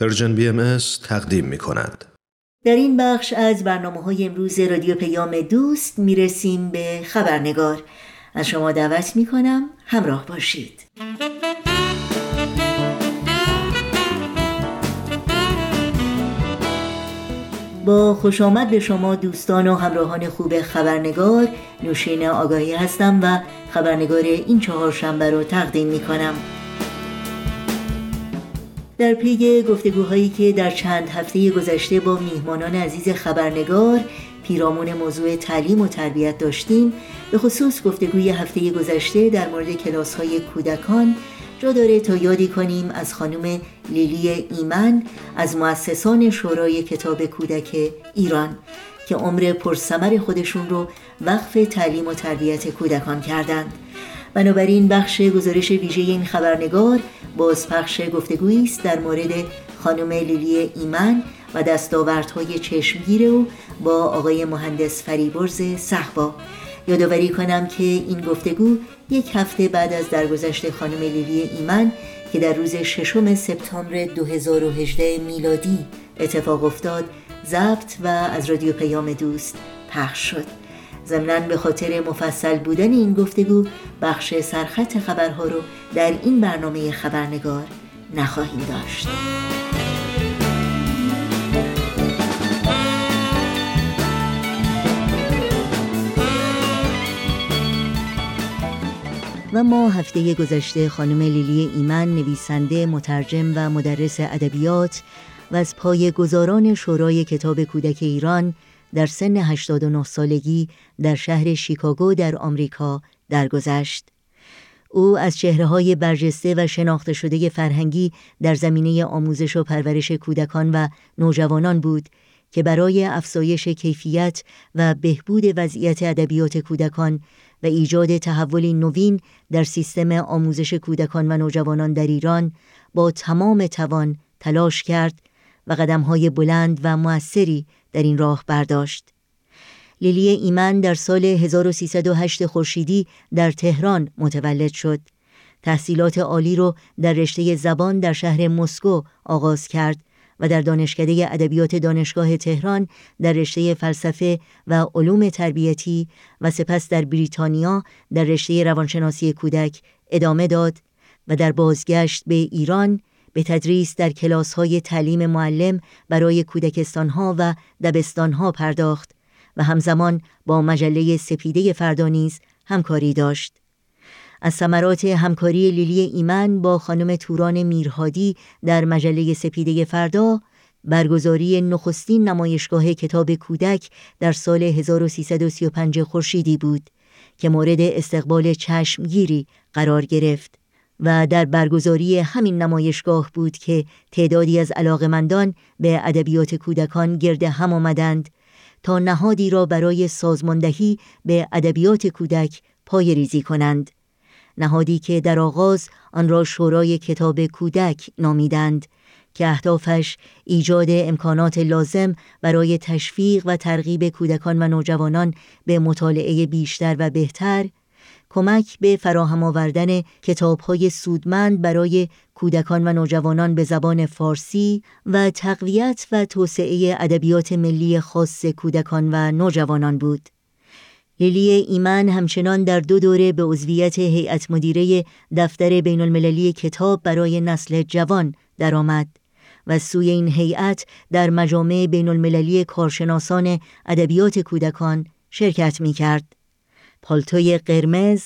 Persian BMS تقدیم می کند. در این بخش از برنامه های امروز رادیو پیام دوست می رسیم به خبرنگار. از شما دعوت می کنم همراه باشید. با خوش آمد به شما دوستان و همراهان خوب خبرنگار نوشین آگاهی هستم و خبرنگار این چهار شنبه رو تقدیم می کنم در پی گفتگوهایی که در چند هفته گذشته با میهمانان عزیز خبرنگار پیرامون موضوع تعلیم و تربیت داشتیم به خصوص گفتگوی هفته گذشته در مورد کلاس های کودکان جا داره تا یادی کنیم از خانم لیلی ایمن از مؤسسان شورای کتاب کودک ایران که عمر پرسمر خودشون رو وقف تعلیم و تربیت کودکان کردند. بنابراین بخش گزارش ویژه این خبرنگار بازپخش گفتگویی است در مورد خانم لیلی ایمن و دستاوردهای چشمگیر او با آقای مهندس فریبرز صحبا. یادآوری کنم که این گفتگو یک هفته بعد از درگذشت خانم لیلی ایمن که در روز ششم سپتامبر 2018 میلادی اتفاق افتاد ضبط و از رادیو پیام دوست پخش شد. ضمنا به خاطر مفصل بودن این گفتگو بخش سرخط خبرها رو در این برنامه خبرنگار نخواهیم داشت. و ما هفته گذشته خانم لیلی ایمن نویسنده مترجم و مدرس ادبیات و از پای گذاران شورای کتاب کودک ایران در سن 89 سالگی در شهر شیکاگو در آمریکا درگذشت. او از چهره های برجسته و شناخته شده فرهنگی در زمینه آموزش و پرورش کودکان و نوجوانان بود که برای افزایش کیفیت و بهبود وضعیت ادبیات کودکان و ایجاد تحول نوین در سیستم آموزش کودکان و نوجوانان در ایران با تمام توان تلاش کرد و قدمهای بلند و موثری در این راه برداشت. لیلی ایمن در سال 1308 خورشیدی در تهران متولد شد. تحصیلات عالی را در رشته زبان در شهر مسکو آغاز کرد و در دانشکده ادبیات دانشگاه تهران در رشته فلسفه و علوم تربیتی و سپس در بریتانیا در رشته روانشناسی کودک ادامه داد و در بازگشت به ایران به تدریس در کلاس های تعلیم معلم برای کودکستانها و دبستانها پرداخت و همزمان با مجله سپیده فردانیز همکاری داشت. از ثمرات همکاری لیلی ایمن با خانم توران میرهادی در مجله سپیده فردا برگزاری نخستین نمایشگاه کتاب کودک در سال 1335 خورشیدی بود که مورد استقبال چشمگیری قرار گرفت و در برگزاری همین نمایشگاه بود که تعدادی از علاقمندان به ادبیات کودکان گرد هم آمدند تا نهادی را برای سازماندهی به ادبیات کودک پای ریزی کنند. نهادی که در آغاز آن را شورای کتاب کودک نامیدند که اهدافش ایجاد امکانات لازم برای تشویق و ترغیب کودکان و نوجوانان به مطالعه بیشتر و بهتر کمک به فراهم آوردن کتابهای سودمند برای کودکان و نوجوانان به زبان فارسی و تقویت و توسعه ادبیات ملی خاص کودکان و نوجوانان بود. لیلی ایمن همچنان در دو دوره به عضویت هیئت مدیره دفتر بین المللی کتاب برای نسل جوان درآمد و سوی این هیئت در مجامع بین المللی کارشناسان ادبیات کودکان شرکت می کرد. پالتوی قرمز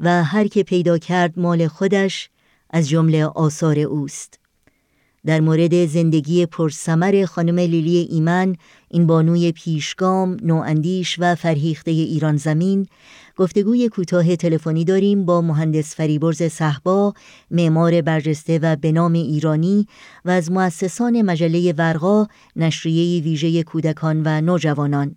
و هر که پیدا کرد مال خودش از جمله آثار اوست. در مورد زندگی پرسمر خانم لیلی ایمن این بانوی پیشگام نواندیش و فرهیخته ایران زمین گفتگوی کوتاه تلفنی داریم با مهندس فریبرز صحبا معمار برجسته و به نام ایرانی و از مؤسسان مجله ورقا نشریه ویژه کودکان و نوجوانان.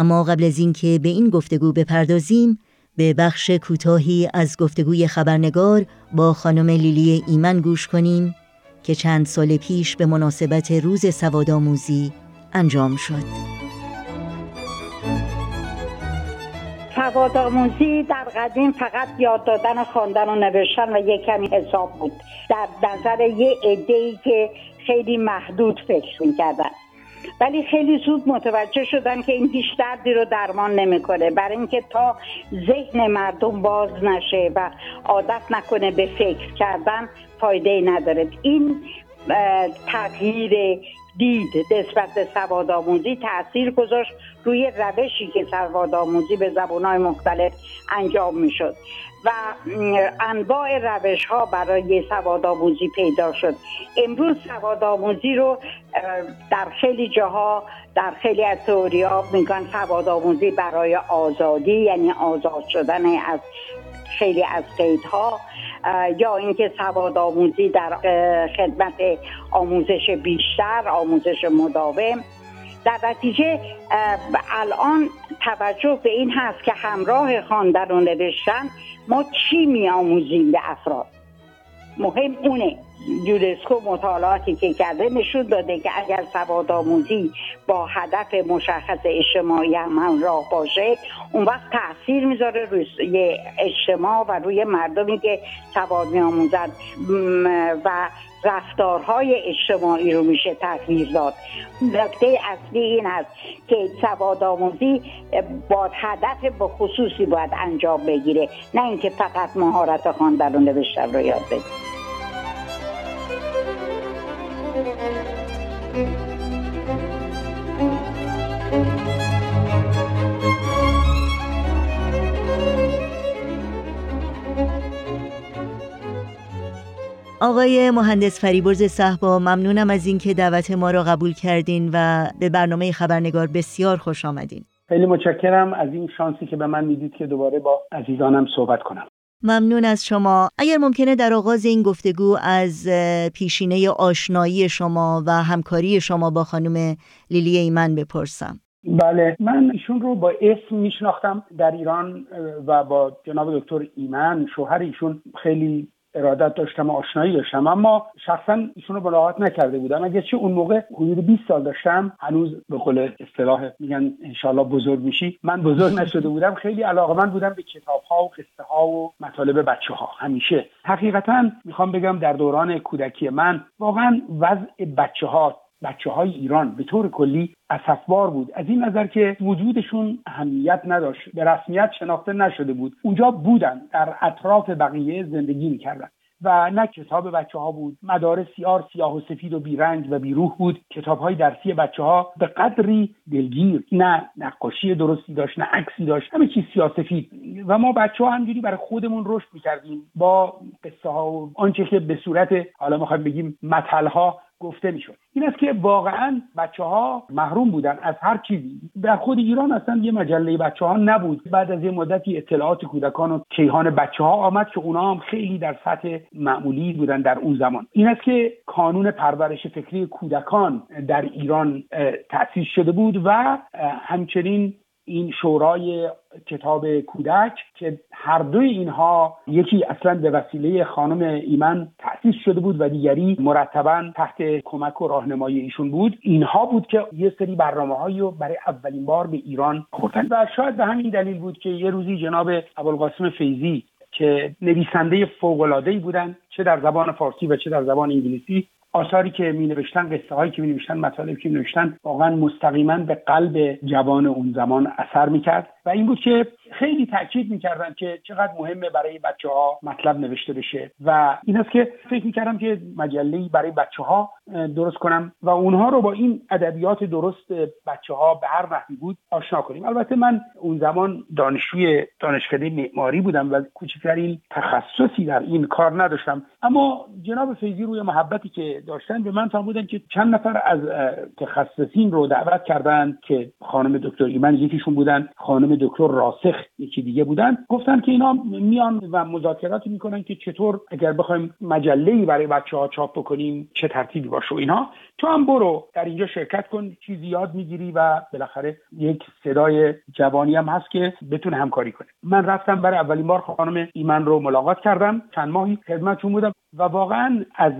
اما قبل از اینکه به این گفتگو بپردازیم به بخش کوتاهی از گفتگوی خبرنگار با خانم لیلی ایمن گوش کنیم که چند سال پیش به مناسبت روز سوادآموزی انجام شد. سواد آموزی در قدیم فقط یاد دادن خواندن و نوشتن و یک کمی حساب بود در نظر یه عده ای که خیلی محدود فکر می‌کردن ولی خیلی زود متوجه شدن که این هیچ دردی رو درمان نمی‌کنه. برای اینکه تا ذهن مردم باز نشه و عادت نکنه به فکر کردن فایده نداره. این تغییر دید نسبت به سواد آموزی تاثیر گذاشت روی روشی که سواد آموزی به زبانهای مختلف انجام می‌شد. و انواع روش ها برای سواد آموزی پیدا شد. امروز سواد آموزی رو در خیلی جاها در خیلی از تئوریا میگن سواد آموزی برای آزادی یعنی آزاد شدن از خیلی از قیدها یا اینکه سواد آموزی در خدمت آموزش بیشتر آموزش مداوم. در نتیجه الان توجه به این هست که همراه خواندن و نوشتن ما چی می آموزیم به افراد؟ مهم اونه. یونسکو مطالعاتی که کرده نشون داده که اگر سواد آموزی با هدف مشخص اجتماعی هم راه باشه اون وقت تاثیر می‌ذاره روی اجتماع و روی مردمی که سواد می آموزد و رفتارهای اجتماعی رو میشه تغییر داد. نکته اصلی این است که سواد آموزی با هدف به خصوصی باید انجام بگیره نه اینکه فقط مهارت خواندن و نوشتن رو یاد بگیره. آقای مهندس فریبرز صحبا ممنونم از اینکه دعوت ما را قبول کردین و به برنامه خبرنگار بسیار خوش آمدین. خیلی متشکرم از این شانسی که به من می‌دید که دوباره با عزیزانم صحبت کنم. ممنون از شما. اگر ممکنه در آغاز این گفتگو از پیشینه آشنایی شما و همکاری شما با خانم لیلی ایمن بپرسم. بله من ایشون رو با اسم میشناختم در ایران و با جناب دکتر ایمن شوهر ایشون خیلی ارادت داشتم آشنایی داشتم. اما شخصا ایشون رو ملاقات نکرده بودم. اگر چه اون موقع حدود 20 سال داشتم هنوز به قول اصطلاح میگن انشالله بزرگ میشی. من بزرگ نشده بودم. خیلی علاقه من بودم به کتاب ها و قصه ها و مطالب بچه ها همیشه. حقیقتا می‌خوام بگم در دوران کودکی من واقعا وضع بچه ها بچه های ایران به طور کلی اصفبار بود. از این نظر که وجودشون اهمیت نداشت. به رسمیت شناخته نشده بود. اونجا بودن. در اطراف بقیه زندگی می‌کردن. و نه کتاب بچه ها بود. مدارس سیار سیاه و سفید و بیرنگ و بیروح بود. کتاب های درسی بچه ها به قدری دلگیر. نه نقاشی درستی داشت نه عکسی داشت. همه چیز سفید. و ما بچه ها همجوری برای خودمون رشد می‌کردیم. با قصه ها و آنچه که به صورت حالا می‌خوایم بگیم متل ها گفته می‌شد. این است که واقعا بچه ها محروم بودن از هر چیزی. در خود ایران اصلا یه مجله بچه ها نبود. بعد از یه مدتی اطلاعات کودکان و کیهان بچه ها آمد که اونا هم خیلی در سطح معمولی بودن در اون زمان. این است که کانون پرورش فکری کودکان در ایران تأسیس شده بود و همچنین این شورای کتاب کودک که هر دوی اینها یکی اصلا به وسیله خانم ایمن تأسیس شده بود و دیگری مرتبا تحت کمک و راهنمایی ایشون بود. اینها بود که یه سری برنامه هایی رو برای اولین بار به ایران خوردن. و شاید به همین دلیل بود که یه روزی جناب ابوالقاسم فیزی که نویسنده فوق‌العاده‌ای بودن چه در زبان فارسی و چه در زبان انگلیسی آثاری که می نوشتن قصه هایی که می نوشتن مطالبی که می نوشتن واقعا مستقیما به قلب جوان اون زمان اثر می کرد و این بود که خیلی تاکید می‌کردن که چقدر مهمه برای بچه ها مطلب نوشته بشه. و این است که فکر می‌کردم که مجله برای بچه ها درست کنم و اونها رو با این ادبیات درست بچه ها به هر نحوی بود آشنا کنیم. البته من اون زمان دانشجوی دانشکده معماری بودم و کوچکترین تخصصی در این کار نداشتم. اما جناب فیضی روی محبتی که داشتن به من فرمودن که چند نفر از تخصصین رو دعوت کردن که خانم دکتر ایمن یکیشون بودن خانم دکتر راسخ یکی دیگه بودن. گفتن که اینا میان و مذاکراتی می‌کنن که چطور اگر بخوایم مجله برای بچه ها چاپ بکنیم چه ترتیبی باشه و اینها تو هم برو در اینجا شرکت کن چیزی یاد می‌گیری و بالاخره یک صدای جوانی هم هست که بتونه همکاری کنه. من رفتم برای اولین بار خانم ایمن رو ملاقات کردم. چند ماهی خدمتشون بودم. و واقعا از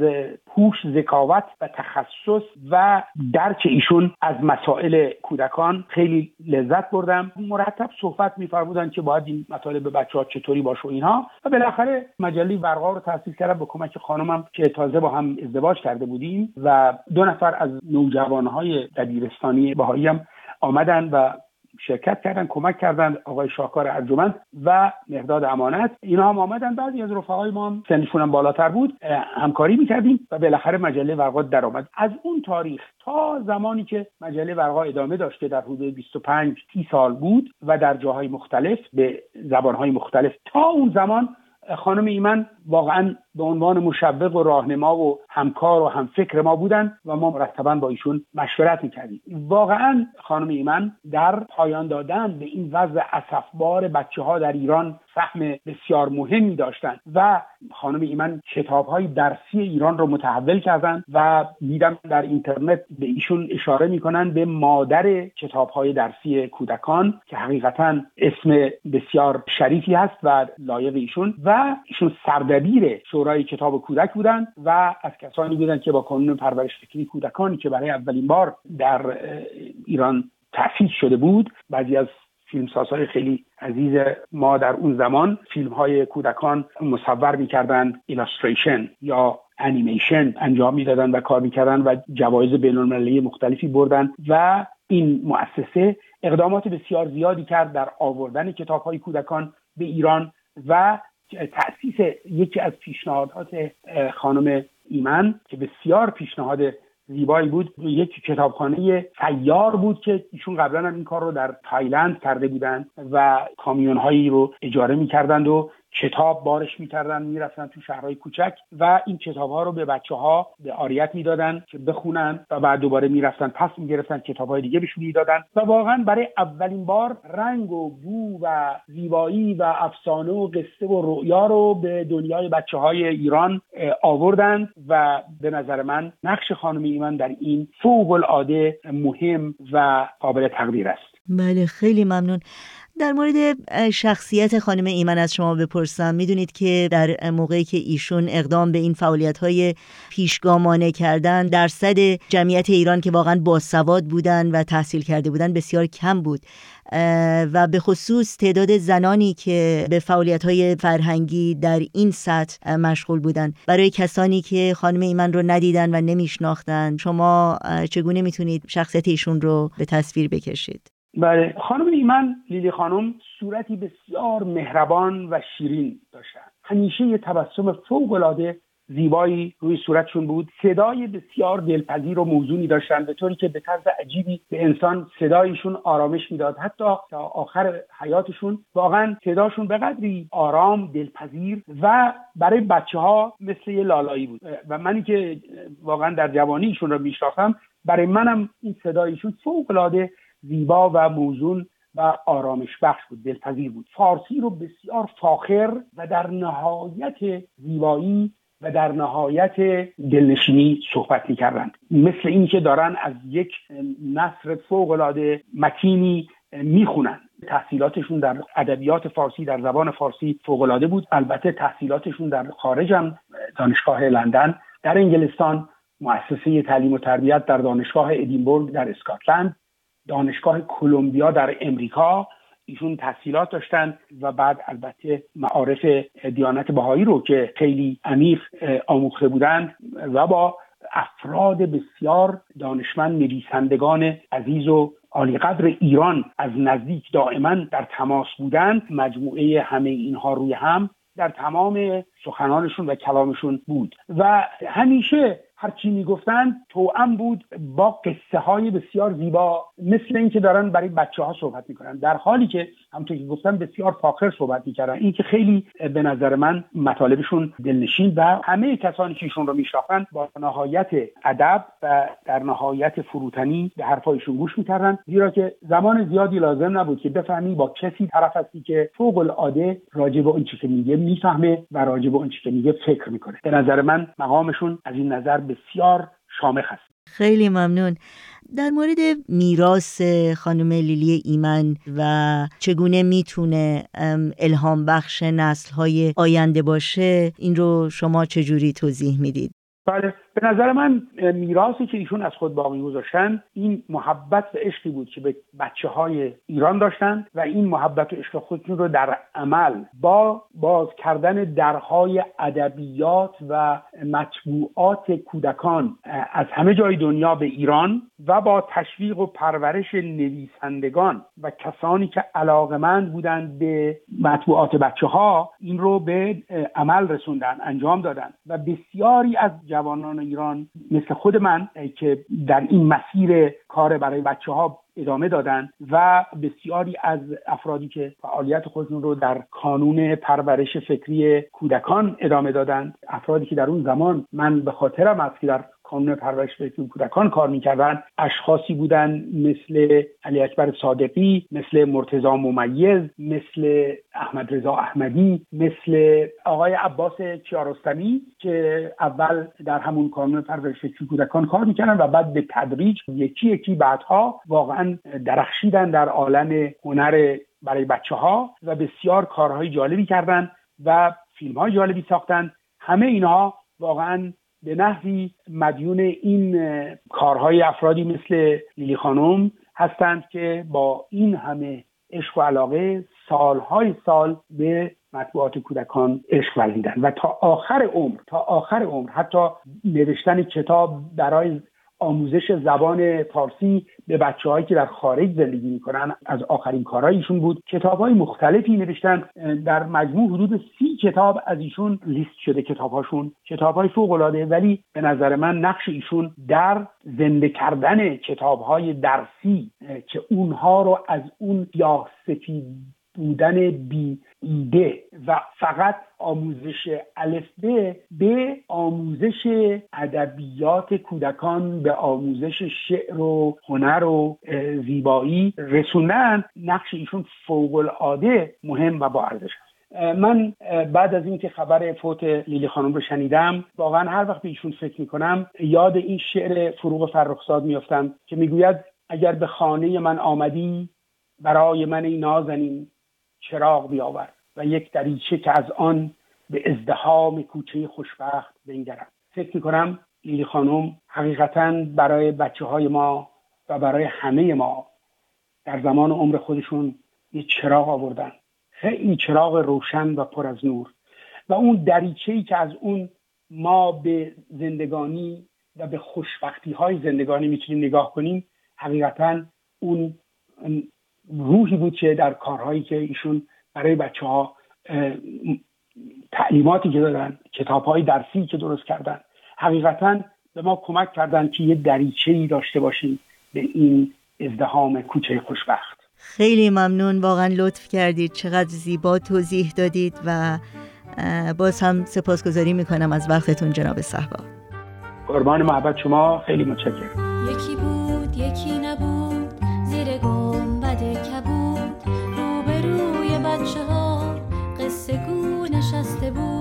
هوش ذکاوت و تخصص و درک ایشون از مسائل کودکان خیلی لذت بردم. مرتب صحبت میفرمودن که باید این مطالب به بچه ها چطوری باشه و اینها. و بالاخره مجله ورقا رو تاسیس کردم به کمک خانمم که تازه با هم ازدواج کرده بودیم و دو نفر از نوجوانهای دبیرستانی بهایی هم آمدن و شرکت کردن کمک کردن آقای شاکار ارجمند و مقداد امانت. اینا هم آمدن. بعضی از رفقای ما هم سنشون هم بالاتر بود. همکاری می‌کردیم و بالاخره مجله ورقا درآمد از اون تاریخ تا زمانی که مجله ورقا ادامه داشت که در حدود 25 30 سال بود و در جاهای مختلف به زبانهای مختلف. تا اون زمان خانم ایمن واقعا به عنوان مشوق و راهنما و همکار و همفکر ما بودن و ما مرتبا با ایشون مشورت می‌کردیم. واقعا خانم ایمن در پایان دادن به این وضع اسفبار بچه ها در ایران فهم بسیار مهمی داشتند و خانم ایمن کتاب های درسی ایران رو متحول کردند و دیدم در اینترنت به ایشون اشاره می‌کنن به مادر کتاب های درسی کودکان که حقیقتا اسم بسیار شریفی هست و لایق ایشون و ایشون سردبیر شورای کتاب کودک بودن و از کسانی بودن که با قانون پرورش فکری کودکانی که برای اولین بار در ایران تأسیس شده بود. بعضی از فیلمسازهای خیلی عزیز ما در اون زمان فیلم های کودکان مصور می‌کردن illustration یا انیمیشن انجام می‌دادن و کار می‌کردن و جوایز بین المللی مختلفی بردن و این مؤسسه اقدامات بسیار زیادی کرد در آوردن کتاب های کودکان به ایران و تاسیس یکی از پیشنهادات خانم ایمن که بسیار پیشنهاد زیبایی بود. یک کتابخانه سیار بود که ایشون قبلا هم این کار رو در تایلند کرده بودند و کامیون هایی رو اجاره می‌کردند و کتاب بارش می‌کردن می‌رفتن تو شهرهای کوچک و این کتاب ها رو به بچه ها به آریت می‌دادن که بخونن و بعد دوباره می‌رفتن پس می‌گرفتن کتاب های دیگه بهشون می‌دادن و واقعا برای اولین بار رنگ و بو و زیبایی و افسانه و قصه و رؤیا رو به دنیای بچه های ایران آوردن و به نظر من نقش خانم ایمان در این فوق العاده مهم و قابل تقدیر است. بله خیلی ممنون. در مورد شخصیت خانم ایمن از شما بپرسم. می‌دونید که در موقعی که ایشون اقدام به این فعالیت های پیشگامانه کردن درصد جمعیت ایران که واقعا باسواد بودن و تحصیل کرده بودن بسیار کم بود. و به خصوص تعداد زنانی که به فعالیت های فرهنگی در این سطح مشغول بودن. برای کسانی که خانم ایمن رو ندیدن و نمیشناختن شما چگونه می‌تونید شخصیت ایشون رو به تصویر بکشید؟ بله. خانم ایمن لیلی خانم صورتی بسیار مهربان و شیرین داشتن. همیشه یه تبسم فوق العاده زیبایی روی صورتشون بود. صدای بسیار دلپذیر و موزونی داشتن به طوری که به طرز عجیبی به انسان صدایشون آرامش می‌داد. حتی تا آخر حیاتشون واقعا صداشون به قدری آرام دلپذیر و برای بچه ها مثل یه لالایی بود. و منی که واقعا در جوانی ایشون رو میشناختم برای منم این صدایشون فوق زیبا و موزون و آرامش بخش بود دلپذیر بود. فارسی رو بسیار فاخر و در نهایت زیبایی و در نهایت دلنشینی صحبت می‌کردند. مثل اینکه دارن از یک نصر العاده متینی می‌خونن. تحصیلاتشون در ادبیات فارسی در زبان فارسی فوق العاده بود. البته تحصیلاتشون در خارج هم دانشگاه لندن در انگلستان مؤسسه تعلیم و تربیت در دانشگاه ادینبورگ در اسکاتلند. دانشگاه کلمبیا در امریکا. ایشون تحصیلات داشتن و بعد البته معارف دیانت بهایی رو که خیلی عمیق آموخته بودند و با افراد بسیار دانشمند نویسندگان عزیز و عالیقدر ایران از نزدیک دائما در تماس بودند. مجموعه همه اینها روی هم در تمام سخنانشون و کلامشون بود. و همیشه هر چی می‌گفتن توأم بود با قصه های بسیار زیبا مثل اینکه دارن برای بچه ها صحبت می‌کنن. در حالی که همونطور که گفتم بسیار فاخر صحبت می‌کردن. این که خیلی به نظر من مطالبشون دلنشین و همه کسانی که ایشون رو میشناختن با نهایت ادب و در نهایت فروتنی به حرفایشون گوش می‌کردن. زیرا که زمان زیادی لازم نبود که بفهمی با کسی طرف هستی که فوق العاده راجع به اون که میگه می‌فهمه و راجع به اون که میگه فکر می‌کنه. به نظر من مقامشون از این نظر بسیار شامخ است. خیلی ممنون در مورد میراث خانم لیلی ایمن و چگونه می‌تونه الهام بخش نسل های آینده باشه این رو شما چجوری توضیح می‌دید؟ بله به نظر من میراثی که ایشون از خود باقی گذاشتن این محبت و عشقی بود که به بچه های ایران داشتن و این محبت و عشق خودشون رو در عمل با باز کردن درهای ادبیات و مطبوعات کودکان از همه جای دنیا به ایران و با تشویق و پرورش نویسندگان و کسانی که علاقمند بودند به مطبوعات بچه ها این رو به عمل رسوندن انجام دادن و بسیاری از جوانان ایران مثل خود من که در این مسیر کار برای بچه ها ادامه دادن و بسیاری از افرادی که فعالیت خودشون رو در کانون پرورش فکری کودکان ادامه دادن افرادی که در اون زمان من به خاطرم است که در کانون پرورش فکری کودکان کار می‌کردن. اشخاصی بودن مثل علی اکبر صادقی مثل مرتزا ممیز مثل احمد رضا احمدی مثل آقای عباس کیارستمی که اول در همون کانون پرورش کودکان کار می‌کردن و بعد به تدریج یکی یکی بعدها واقعا درخشیدن در عالم هنر برای بچه ها و بسیار کارهای جالبی کردن و فیلم های جالبی ساختن. همه اینها واقعا به نحوی مدیون این کارهای افرادی مثل لیلی خانم هستند که با این همه عشق و علاقه سالهای سال به مطبوعات کودکان عشق ورزیدن و تا آخر عمر تا آخر عمر حتی نوشتن کتاب برای آموزش زبان فارسی به بچه هایی که در خارج زندگی می‌کنن از آخرین کارهایشون بود. کتاب های مختلفی نوشتن. در مجموع حدود سی کتاب از ایشون لیست شده کتاب هاشون کتاب های فوق العاده ولی به نظر من نقش ایشون در زنده کردن کتاب های درسی که اونها رو از اون سیاه سفید بودن بی ایده و فقط آموزش الفبه به آموزش ادبیات کودکان به آموزش شعر و هنر و زیبایی رسوندن نقش ایشون فوق العاده مهم و با ارزش من بعد از اینکه خبر فوت لیلی خانم رو شنیدم واقعا هر وقت به ایشون فکر می‌کنم یاد این شعر فروغ فرخزاد میافتم که می‌گوید اگر به خانه من آمدی برای من این نازنین چراغ بیاور و یک دریچه که از آن به ازدهام کوچه خوشبخت بنگرم فکر می‌کنم لیلی خانم حقیقتا برای بچه های ما و برای همه ما در زمان عمر خودشون یه چراغ آوردن. خیلی چراغ روشن و پر از نور. و اون دریچه ای که از اون ما به زندگانی و به خوشبختی های زندگانی می‌تونیم نگاه کنیم حقیقتا اون روحی بود که در کارهایی که ایشون برای بچه ها تعلیماتی که دادن کتاب های درسی که درست کردن حقیقتا به ما کمک کردن که یه دریچه ای داشته باشیم به این ازدهام کوچه خوشبخت. خیلی ممنون. واقعا لطف کردید. چقدر زیبا توضیح دادید و باز هم سپاسگزاری می‌کنم از وقتتون جناب صحبا. قربان محبت شما. خیلی متشکرم. یکی بود یکی نبود. te busco.